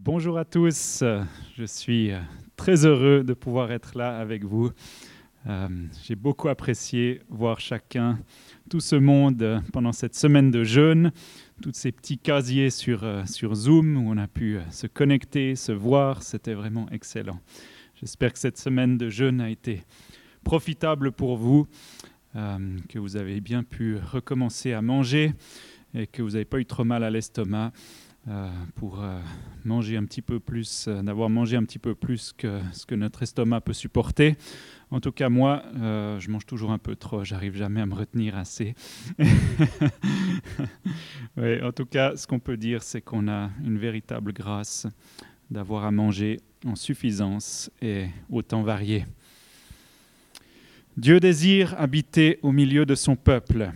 Bonjour à tous, je suis très heureux de pouvoir être là avec vous. Euh, J'ai beaucoup apprécié voir chacun, tout ce monde pendant cette semaine de jeûne, tous ces petits casiers sur, euh, sur Zoom où on a pu euh, se connecter, se voir, c'était vraiment excellent. J'espère que cette semaine de jeûne a été profitable pour vous, euh, que vous avez bien pu recommencer à manger et que vous n'avez pas eu trop mal à l'estomac. Euh, pour euh, manger un petit peu plus, euh, d'avoir mangé un petit peu plus que ce que notre estomac peut supporter. En tout cas, moi, euh, je mange toujours un peu trop, j'arrive jamais à me retenir assez. en tout cas, ce qu'on peut dire, c'est qu'on a une véritable grâce d'avoir à manger en suffisance et autant varié. Dieu désire habiter au milieu de son peuple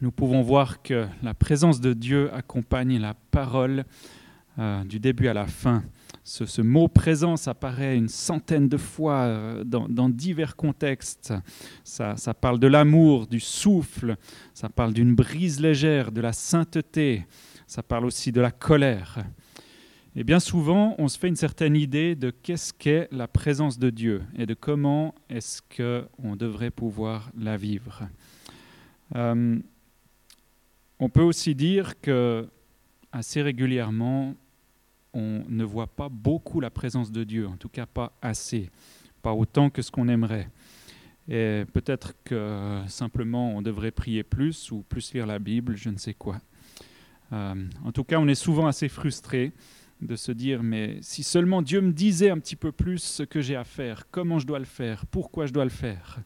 nous pouvons voir que la présence de Dieu accompagne la parole euh, du début à la fin. Ce, ce, mot présence apparaît une centaine de fois euh, dans, divers contextes. Ça, ça parle de l'amour, du souffle, ça parle d'une brise légère, de la sainteté, ça parle aussi de la colère. Et bien souvent, on se fait une certaine idée de qu'est-ce qu'est la présence de Dieu et de comment est-ce qu'on devrait pouvoir la vivre. Euh, on peut aussi dire que assez régulièrement, on ne voit pas beaucoup la présence de Dieu, en tout cas pas assez, pas autant que ce qu'on aimerait. Et peut-être que simplement on devrait prier plus ou plus lire la Bible, je ne sais quoi. Euh, en tout cas, on est souvent assez frustré de se dire, mais si seulement Dieu me disait un petit peu plus ce que j'ai à faire, comment je dois le faire, pourquoi je dois le faire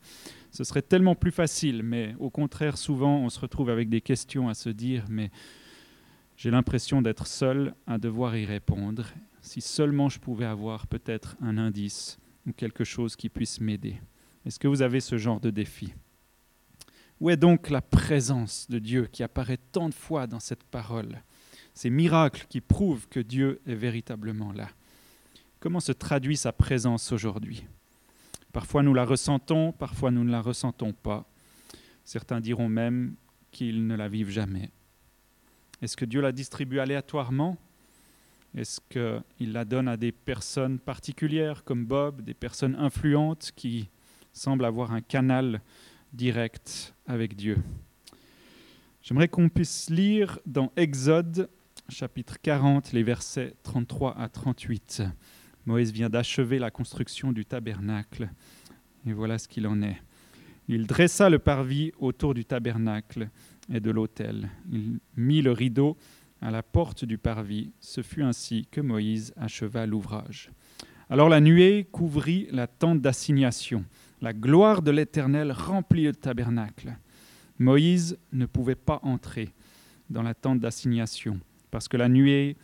ce serait tellement plus facile, mais au contraire, souvent, on se retrouve avec des questions à se dire, mais j'ai l'impression d'être seul à devoir y répondre. Si seulement je pouvais avoir peut-être un indice ou quelque chose qui puisse m'aider. Est-ce que vous avez ce genre de défi? Où est donc la présence de Dieu qui apparaît tant de fois dans cette parole? Ces miracles qui prouvent que Dieu est véritablement là. Comment se traduit sa présence aujourd'hui? Parfois nous la ressentons, parfois nous ne la ressentons pas. Certains diront même qu'ils ne la vivent jamais. Est-ce que Dieu la distribue aléatoirement? Est-ce qu'il la donne à des personnes particulières comme Bob, des personnes influentes qui semblent avoir un canal direct avec Dieu? J'aimerais qu'on puisse lire dans Exode chapitre 40 les versets 33 à 38. Moïse vient d'achever la construction du tabernacle. Et voilà ce qu'il en est. Il dressa le parvis autour du tabernacle et de l'autel. Il mit le rideau à la porte du parvis. Ce fut ainsi que Moïse acheva l'ouvrage. Alors la nuée couvrit la tente d'assignation. La gloire de l'Éternel remplit le tabernacle. Moïse ne pouvait pas entrer dans la tente d'assignation parce que la nuée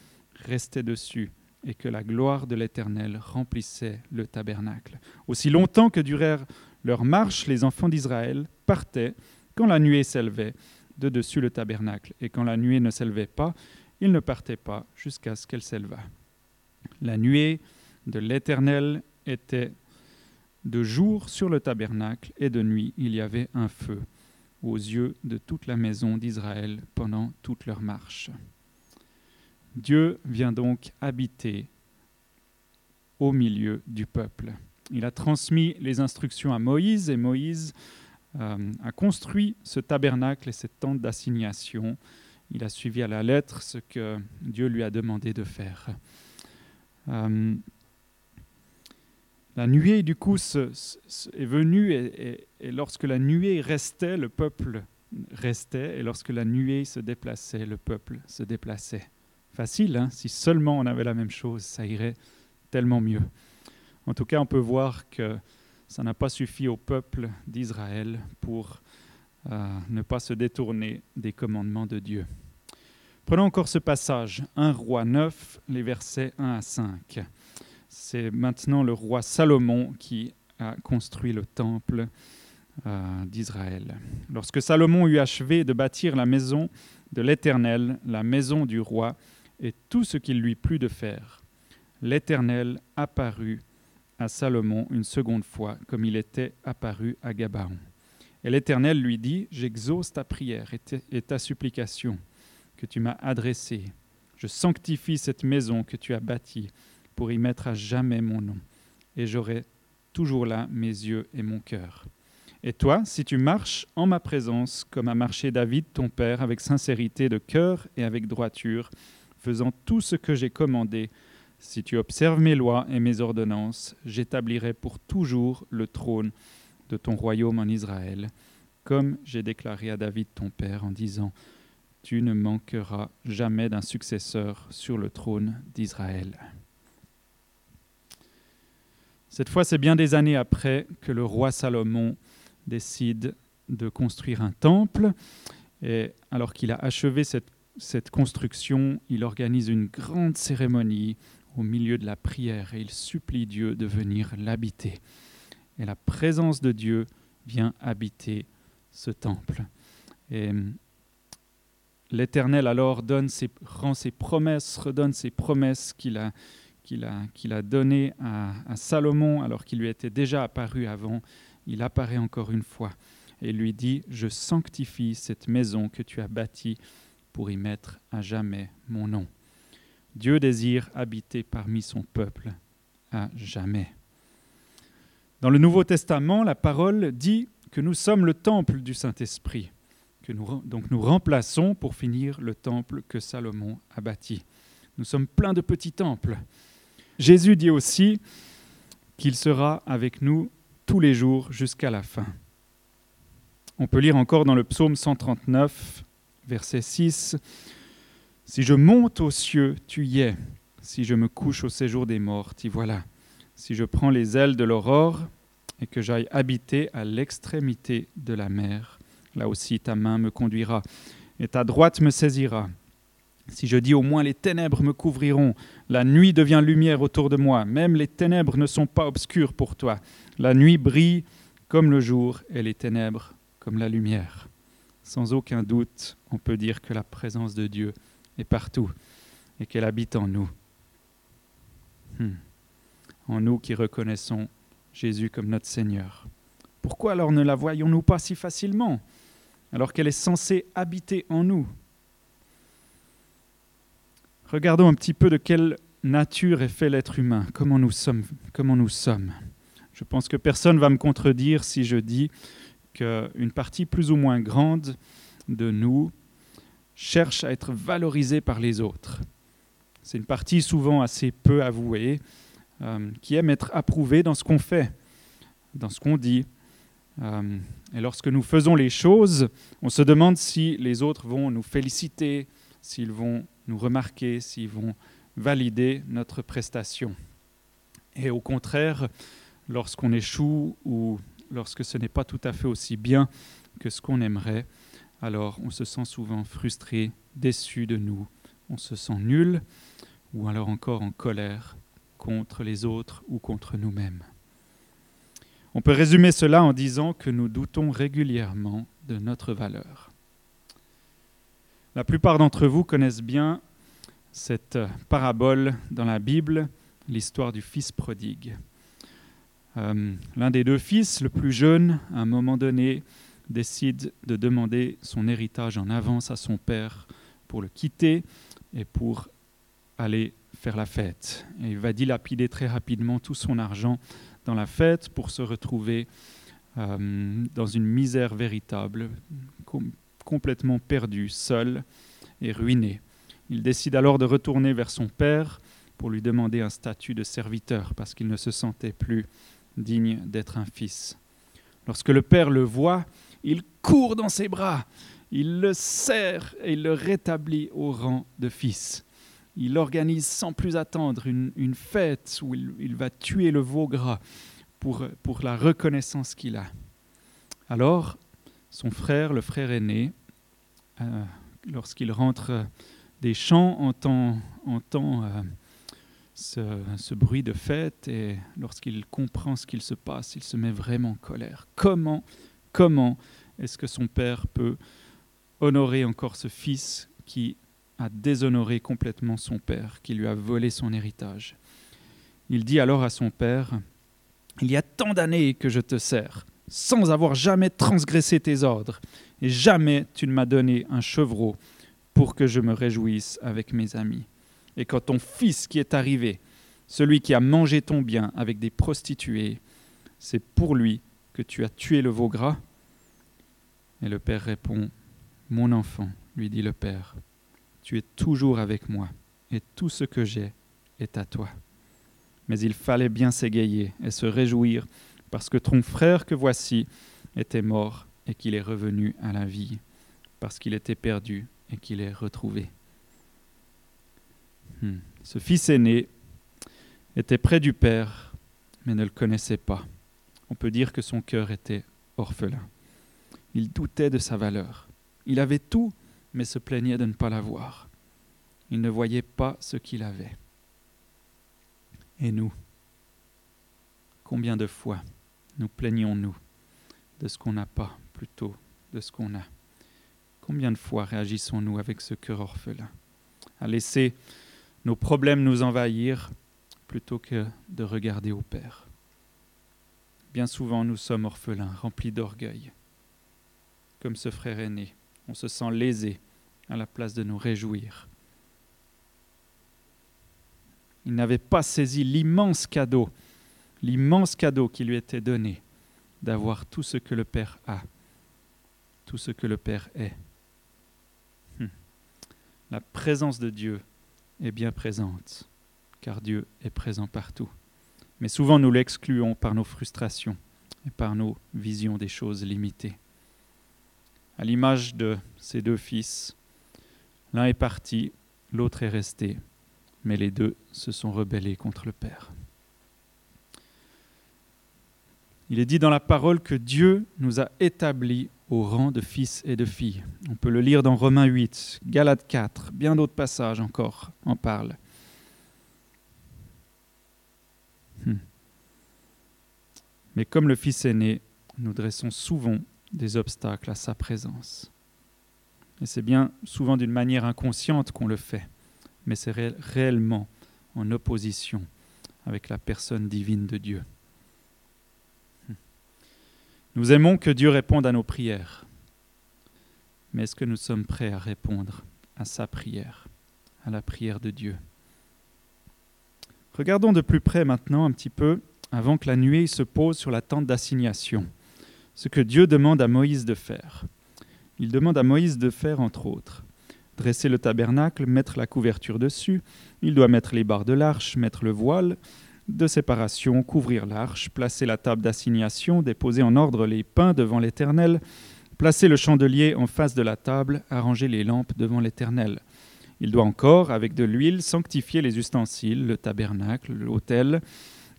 restait dessus et que la gloire de l'Éternel remplissait le tabernacle. Aussi longtemps que durèrent leur marche, les enfants d'Israël partaient quand la nuée s'élevait de dessus le tabernacle, et quand la nuée ne s'élevait pas, ils ne partaient pas jusqu'à ce qu'elle s'élevât. La nuée de l'Éternel était de jour sur le tabernacle, et de nuit il y avait un feu aux yeux de toute la maison d'Israël pendant toute leur marche. Dieu vient donc habiter au milieu du peuple. Il a transmis les instructions à Moïse et Moïse euh, a construit ce tabernacle et cette tente d'assignation. Il a suivi à la lettre ce que Dieu lui a demandé de faire. Euh, la nuée, du coup, est venue et lorsque la nuée restait, le peuple restait, et lorsque la nuée se déplaçait, le peuple se déplaçait. Facile, hein si seulement on avait la même chose, ça irait tellement mieux. En tout cas, on peut voir que ça n'a pas suffi au peuple d'Israël pour euh, ne pas se détourner des commandements de Dieu. Prenons encore ce passage, 1 roi 9, les versets 1 à 5. C'est maintenant le roi Salomon qui a construit le temple euh, d'Israël. Lorsque Salomon eut achevé de bâtir la maison de l'Éternel, la maison du roi, et tout ce qu'il lui plut de faire, l'Éternel apparut à Salomon une seconde fois, comme il était apparu à Gabaon. Et l'Éternel lui dit, J'exauce ta prière et ta supplication que tu m'as adressée Je sanctifie cette maison que tu as bâtie pour y mettre à jamais mon nom, et j'aurai toujours là mes yeux et mon cœur. Et toi, si tu marches en ma présence, comme a marché David ton père, avec sincérité de cœur et avec droiture, faisant tout ce que j'ai commandé, si tu observes mes lois et mes ordonnances, j'établirai pour toujours le trône de ton royaume en Israël, comme j'ai déclaré à David ton père en disant, Tu ne manqueras jamais d'un successeur sur le trône d'Israël. Cette fois, c'est bien des années après que le roi Salomon décide de construire un temple. Et alors qu'il a achevé cette, cette, construction, il organise une grande cérémonie au milieu de la prière et il supplie Dieu de venir l'habiter. Et la présence de Dieu vient habiter ce temple. Et l'Éternel alors donne ses, rend ses promesses, redonne ses promesses qu'il a, qu'il a, qu'il a données à Salomon alors qu'il lui était déjà apparu avant il apparaît encore une fois et lui dit, Je sanctifie cette maison que tu as bâtie pour y mettre à jamais mon nom. Dieu désire habiter parmi son peuple à jamais. Dans le Nouveau Testament, la parole dit que nous sommes le temple du Saint-Esprit, que nous, donc nous remplaçons pour finir le temple que Salomon a bâti. Nous sommes pleins de petits temples. Jésus dit aussi qu'il sera avec nous tous les jours jusqu'à la fin. On peut lire encore dans le psaume 139, verset 6, Si je monte aux cieux, tu y es. Si je me couche au séjour des morts, t'y voilà. Si je prends les ailes de l'aurore et que j'aille habiter à l'extrémité de la mer, là aussi ta main me conduira et ta droite me saisira. Si je dis au moins les ténèbres me couvriront, la nuit devient lumière autour de moi, même les ténèbres ne sont pas obscures pour toi. La nuit brille comme le jour et les ténèbres comme la lumière. Sans aucun doute, on peut dire que la présence de Dieu est partout et qu'elle habite en nous. Hmm. En nous qui reconnaissons Jésus comme notre Seigneur. Pourquoi alors ne la voyons-nous pas si facilement alors qu'elle est censée habiter en nous? Regardons un petit peu de quelle nature est fait l'être humain, comment nous sommes. Comment nous sommes. Je pense que personne ne va me contredire si je dis qu'une partie plus ou moins grande de nous cherche à être valorisée par les autres. C'est une partie souvent assez peu avouée, euh, qui aime être approuvée dans ce qu'on fait, dans ce qu'on dit. Euh, et lorsque nous faisons les choses, on se demande si les autres vont nous féliciter, s'ils vont nous remarquer, s'ils vont valider notre prestation. Et au contraire, lorsqu'on échoue ou lorsque ce n'est pas tout à fait aussi bien que ce qu'on aimerait, alors on se sent souvent frustré, déçu de nous, on se sent nul ou alors encore en colère contre les autres ou contre nous-mêmes. On peut résumer cela en disant que nous doutons régulièrement de notre valeur. La plupart d'entre vous connaissent bien cette parabole dans la Bible, l'histoire du fils prodigue. Euh, l'un des deux fils, le plus jeune, à un moment donné, décide de demander son héritage en avance à son père pour le quitter et pour aller faire la fête. Et il va dilapider très rapidement tout son argent dans la fête pour se retrouver euh, dans une misère véritable, complètement perdu, seul et ruiné. Il décide alors de retourner vers son père pour lui demander un statut de serviteur parce qu'il ne se sentait plus digne d'être un fils. Lorsque le père le voit, il court dans ses bras, il le serre et il le rétablit au rang de fils. Il organise sans plus attendre une, fête où il, va tuer le veau gras pour, la reconnaissance qu'il a. Alors, son frère, le frère aîné, euh, lorsqu'il rentre des champs, entend, entend ce, bruit de fête et lorsqu'il comprend ce qu'il se passe, il se met vraiment en colère. Comment, comment est-ce que son père peut honorer encore ce fils qui a déshonoré complètement son père, qui lui a volé son héritage? Il dit alors à son père, Il y a tant d'années que je te sers sans avoir jamais transgressé tes ordres, et jamais tu ne m'as donné un chevreau pour que je me réjouisse avec mes amis. Et quand ton fils qui est arrivé, celui qui a mangé ton bien avec des prostituées, c'est pour lui que tu as tué le veau gras Et le père répond, Mon enfant, lui dit le père, tu es toujours avec moi, et tout ce que j'ai est à toi. Mais il fallait bien s'égayer et se réjouir, parce que ton frère que voici était mort et qu'il est revenu à la vie, parce qu'il était perdu et qu'il est retrouvé. Hmm. Ce fils aîné était près du Père, mais ne le connaissait pas. On peut dire que son cœur était orphelin. Il doutait de sa valeur. Il avait tout, mais se plaignait de ne pas l'avoir. Il ne voyait pas ce qu'il avait. Et nous, combien de fois nous plaignons-nous de ce qu'on n'a pas plutôt de ce qu'on a? Combien de fois réagissons-nous avec ce cœur orphelin? Nos problèmes nous envahir plutôt que de regarder au Père. Bien souvent, nous sommes orphelins, remplis d'orgueil. Comme ce frère aîné, on se sent lésé à la place de nous réjouir. Il n'avait pas saisi l'immense cadeau, l'immense cadeau qui lui était donné d'avoir tout ce que le Père a, tout ce que le Père est. Hum. La présence de Dieu est bien présente, car Dieu est présent partout. Mais souvent nous l'excluons par nos frustrations et par nos visions des choses limitées. À l'image de ces deux fils, l'un est parti, l'autre est resté, mais les deux se sont rebellés contre le Père. Il est dit dans la parole que Dieu nous a établis au rang de fils et de filles. On peut le lire dans Romains 8, Galates 4, bien d'autres passages encore en parlent. Hmm. Mais comme le fils aîné, nous dressons souvent des obstacles à sa présence. Et c'est bien souvent d'une manière inconsciente qu'on le fait, mais c'est réellement en opposition avec la personne divine de Dieu. Nous aimons que Dieu réponde à nos prières. Mais est-ce que nous sommes prêts à répondre à sa prière, à la prière de Dieu? Regardons de plus près maintenant un petit peu, avant que la nuée se pose sur la tente d'assignation, ce que Dieu demande à Moïse de faire. Il demande à Moïse de faire, entre autres, dresser le tabernacle, mettre la couverture dessus, il doit mettre les barres de l'arche, mettre le voile, de séparation, couvrir l'arche, placer la table d'assignation, déposer en ordre les pains devant l'Éternel, placer le chandelier en face de la table, arranger les lampes devant l'Éternel. Il doit encore, avec de l'huile, sanctifier les ustensiles, le tabernacle, l'autel.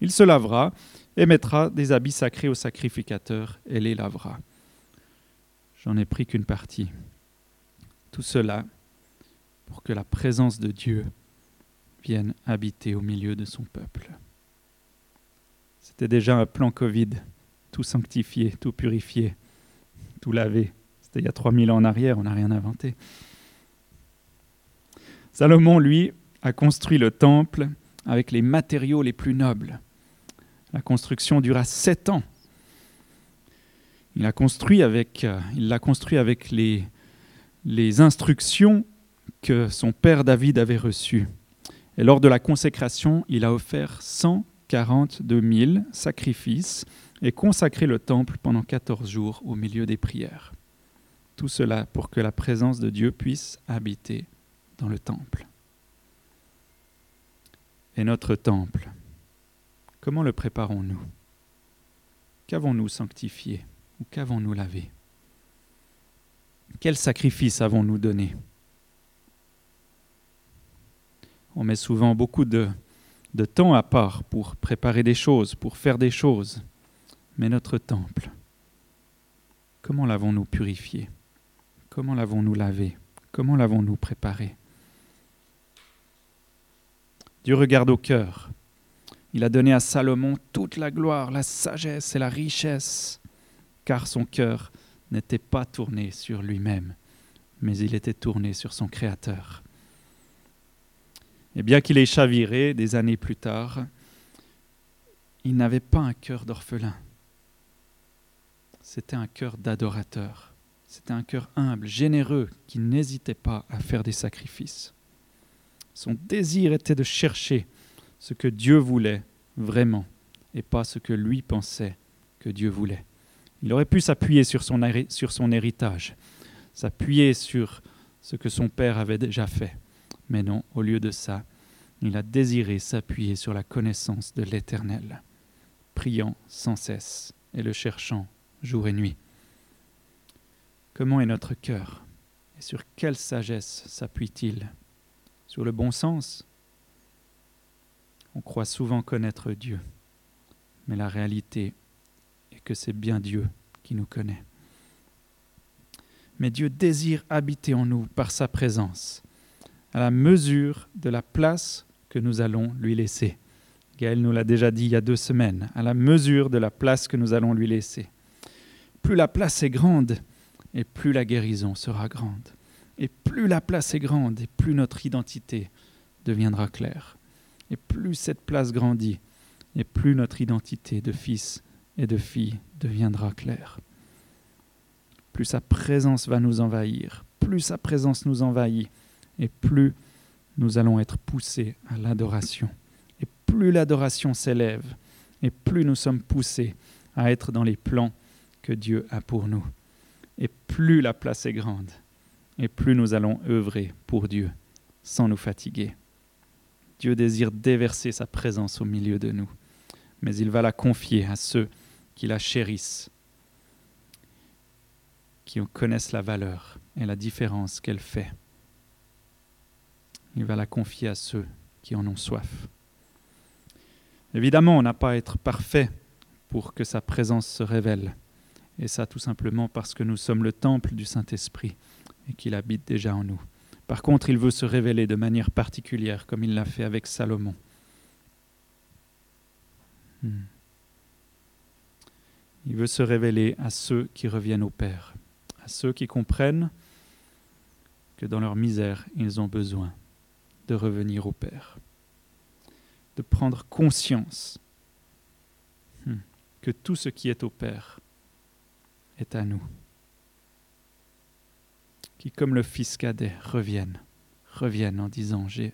Il se lavera et mettra des habits sacrés au sacrificateur et les lavera. J'en ai pris qu'une partie. Tout cela pour que la présence de Dieu vienne habiter au milieu de son peuple. C'était déjà un plan Covid, tout sanctifié, tout purifié, tout lavé. C'était il y a 3000 ans en arrière, on n'a rien inventé. Salomon, lui, a construit le temple avec les matériaux les plus nobles. La construction dura sept ans. Il l'a construit avec, euh, l'a construit avec les, les instructions que son père David avait reçues. Et lors de la consécration, il a offert 100 42 000 sacrifices et consacrer le temple pendant 14 jours au milieu des prières. Tout cela pour que la présence de Dieu puisse habiter dans le temple. Et notre temple, comment le préparons-nous? Qu'avons-nous sanctifié ou qu'avons-nous lavé? Quel sacrifice avons-nous donné? On met souvent beaucoup de de temps à part pour préparer des choses, pour faire des choses. Mais notre temple, comment l'avons-nous purifié? Comment l'avons-nous lavé? Comment l'avons-nous préparé? Dieu regarde au cœur. Il a donné à Salomon toute la gloire, la sagesse et la richesse, car son cœur n'était pas tourné sur lui-même, mais il était tourné sur son Créateur. Et bien qu'il ait chaviré des années plus tard, il n'avait pas un cœur d'orphelin. C'était un cœur d'adorateur. C'était un cœur humble, généreux, qui n'hésitait pas à faire des sacrifices. Son désir était de chercher ce que Dieu voulait vraiment et pas ce que lui pensait que Dieu voulait. Il aurait pu s'appuyer sur son, sur son héritage, s'appuyer sur ce que son père avait déjà fait. Mais non, au lieu de ça, il a désiré s'appuyer sur la connaissance de l'Éternel, priant sans cesse et le cherchant jour et nuit. Comment est notre cœur Et sur quelle sagesse s'appuie-t-il? Sur le bon sens? On croit souvent connaître Dieu, mais la réalité est que c'est bien Dieu qui nous connaît. Mais Dieu désire habiter en nous par sa présence, à la mesure de la place que nous allons lui laisser. Gaël nous l'a déjà dit il y a deux semaines, à la mesure de la place que nous allons lui laisser. Plus la place est grande, et plus la guérison sera grande. Et plus la place est grande, et plus notre identité deviendra claire. Et plus cette place grandit, et plus notre identité de fils et de fille deviendra claire. Plus sa présence va nous envahir, plus sa présence nous envahit, et plus nous allons être poussés à l'adoration. Et plus l'adoration s'élève, et plus nous sommes poussés à être dans les plans que Dieu a pour nous. Et plus la place est grande, et plus nous allons œuvrer pour Dieu sans nous fatiguer. Dieu désire déverser sa présence au milieu de nous, mais il va la confier à ceux qui la chérissent, qui en connaissent la valeur et la différence qu'elle fait. Il va la confier à ceux qui en ont soif. Évidemment, on n'a pas à être parfait pour que sa présence se révèle. Et ça tout simplement parce que nous sommes le temple du Saint-Esprit et qu'il habite déjà en nous. Par contre, il veut se révéler de manière particulière, comme il l'a fait avec Salomon. Hmm. Il veut se révéler à ceux qui reviennent au Père, à ceux qui comprennent que dans leur misère, ils ont besoin de revenir au Père, de prendre conscience hmm, que tout ce qui est au Père est à nous, qui comme le Fils cadet reviennent, reviennent en disant j'ai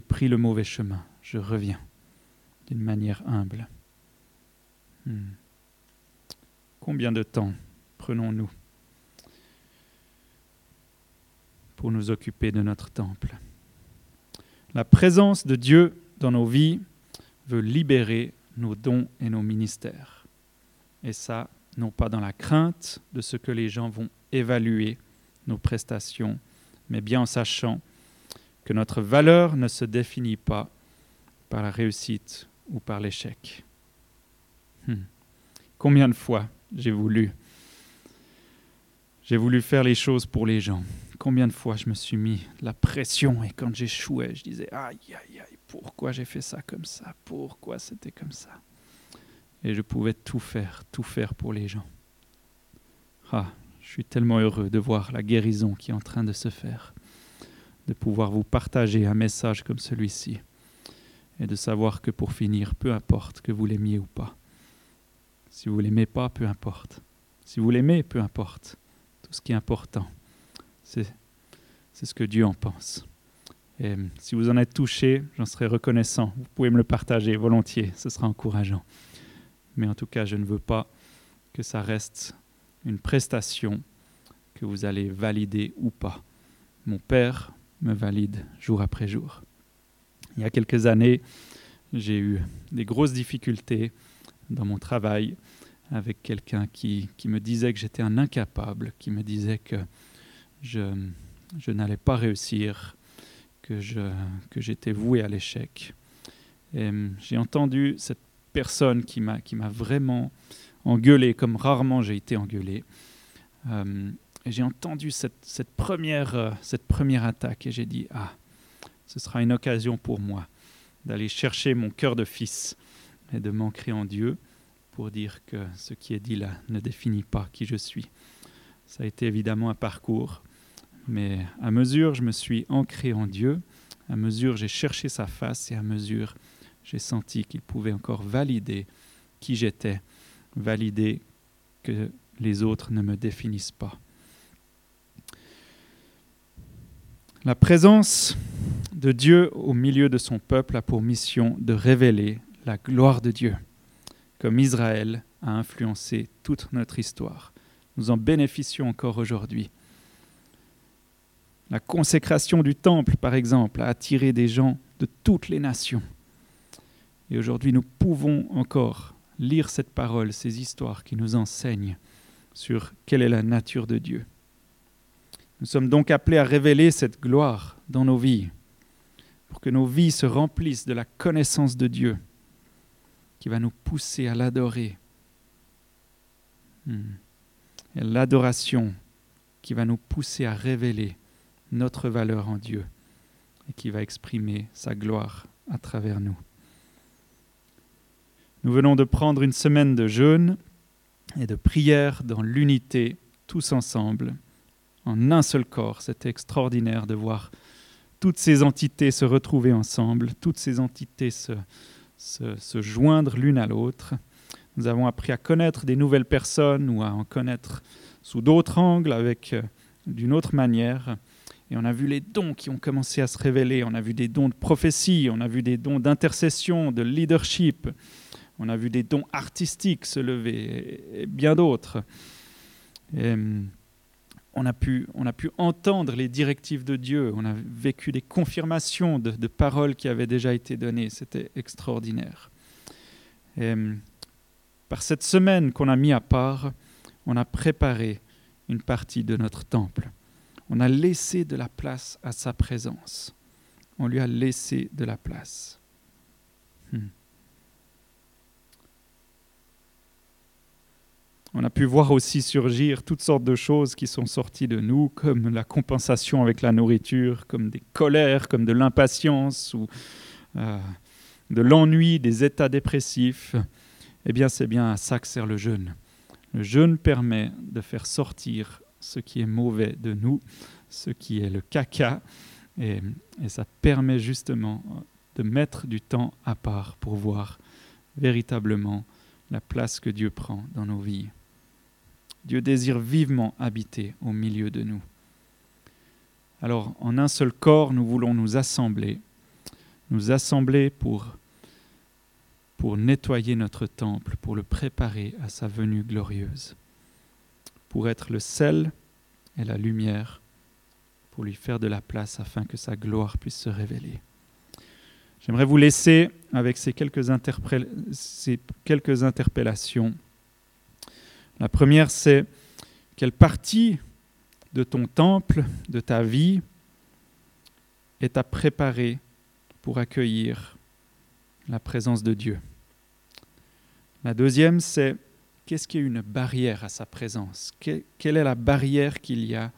pris le mauvais chemin, je reviens d'une manière humble. Hmm. Combien de temps prenons-nous pour nous occuper de notre temple La présence de Dieu dans nos vies veut libérer nos dons et nos ministères. Et ça, non pas dans la crainte de ce que les gens vont évaluer nos prestations, mais bien en sachant que notre valeur ne se définit pas par la réussite ou par l'échec. Hmm. Combien de fois j'ai voulu j'ai voulu faire les choses pour les gens? Combien de fois je me suis mis la pression et quand j'échouais, je disais aïe aïe aïe, pourquoi j'ai fait ça comme ça? Pourquoi c'était comme ça? Et je pouvais tout faire, tout faire pour les gens. Ah, je suis tellement heureux de voir la guérison qui est en train de se faire, de pouvoir vous partager un message comme celui-ci et de savoir que pour finir, peu importe que vous l'aimiez ou pas, si vous l'aimez pas, peu importe. Si vous l'aimez, peu importe. Tout ce qui est important, c'est ce que Dieu en pense. Et si vous en êtes touché, j'en serai reconnaissant. Vous pouvez me le partager volontiers, ce sera encourageant. Mais en tout cas, je ne veux pas que ça reste une prestation que vous allez valider ou pas. Mon Père me valide jour après jour. Il y a quelques années, j'ai eu des grosses difficultés dans mon travail avec quelqu'un qui, qui, me disait que j'étais un incapable, qui me disait que je, n'allais pas réussir, que, je, que j'étais voué à l'échec. Hum, j'ai entendu cette personne qui m'a, qui m'a vraiment engueulé, comme rarement j'ai été engueulé. Et j'ai entendu cette, cette, première, euh, cette première attaque et j'ai dit, ah, ce sera une occasion pour moi d'aller chercher mon cœur de fils et de m'ancrer en Dieu pour dire que ce qui est dit là ne définit pas qui je suis. Ça a été évidemment un parcours, mais à mesure je me suis ancré en Dieu, à mesure j'ai cherché sa face et à mesure j'ai senti qu'il pouvait encore valider qui j'étais, valider que les autres ne me définissent pas. La présence de Dieu au milieu de son peuple a pour mission de révéler la gloire de Dieu, comme Israël a influencé toute notre histoire. Nous en bénéficions encore aujourd'hui. La consécration du temple, par exemple, a attiré des gens de toutes les nations. Et aujourd'hui, nous pouvons encore lire cette parole, ces histoires qui nous enseignent sur quelle est la nature de Dieu. Nous sommes donc appelés à révéler cette gloire dans nos vies, pour que nos vies se remplissent de la connaissance de Dieu, qui va nous pousser à l'adorer. Hmm. Et l'adoration qui va nous pousser à révéler notre valeur en Dieu et qui va exprimer sa gloire à travers nous. Nous venons de prendre une semaine de jeûne et de prière dans l'unité, tous ensemble en un seul corps. C'était extraordinaire de voir toutes ces entités se retrouver ensemble, toutes ces entités se, se, joindre l'une à l'autre. Nous avons appris à connaître des nouvelles personnes ou à en connaître sous d'autres angles, avec euh, d'une autre manière. Et on a vu les dons qui ont commencé à se révéler. On a vu des dons de prophétie, on a vu des dons d'intercession, de leadership, on a vu des dons artistiques se lever et, bien d'autres. Hum, on a, pu, on a pu entendre les directives de Dieu, on a vécu des confirmations de, paroles qui avaient déjà été données. C'était extraordinaire. Hum, par cette semaine qu'on a mis à part, on a préparé une partie de notre temple. On a laissé de la place à sa présence. On lui a laissé de la place. Hmm. On a pu voir aussi surgir toutes sortes de choses qui sont sorties de nous, comme la compensation avec la nourriture, comme des colères, comme de l'impatience ou euh, de l'ennui, des états dépressifs. Eh bien, c'est bien à ça que sert le jeûne. Le jeûne permet de faire sortir ce qui est mauvais de nous, ce qui est le caca, et, ça permet justement de mettre du temps à part pour voir véritablement la place que Dieu prend dans nos vies. Dieu désire vivement habiter au milieu de nous. Alors, en un seul corps, nous voulons nous assembler, nous assembler pour nettoyer notre temple, pour le préparer à sa venue glorieuse, pour être le sel et la lumière, pour lui faire de la place afin que sa gloire puisse se révéler. J'aimerais vous laisser avec ces quelques, ces quelques interpellations la première, c'est quelle partie de ton temple, de ta vie, est à préparer pour accueillir la présence de Dieu? La deuxième, c'est qu'est-ce qui est une barrière à sa présence? Quelle est la barrière qu'il y a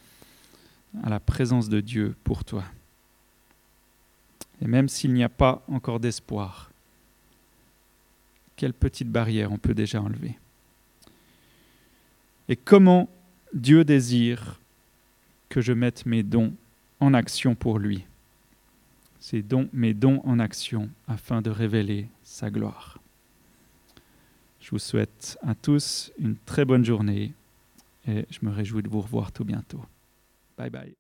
à la présence de Dieu pour toi? Et même s'il n'y a pas encore d'espoir, quelle petite barrière on peut déjà enlever? Et comment Dieu désire que je mette mes dons en action pour lui? Ces dons, mes dons en action afin de révéler sa gloire. Je vous souhaite à tous une très bonne journée et je me réjouis de vous revoir tout bientôt. Bye bye.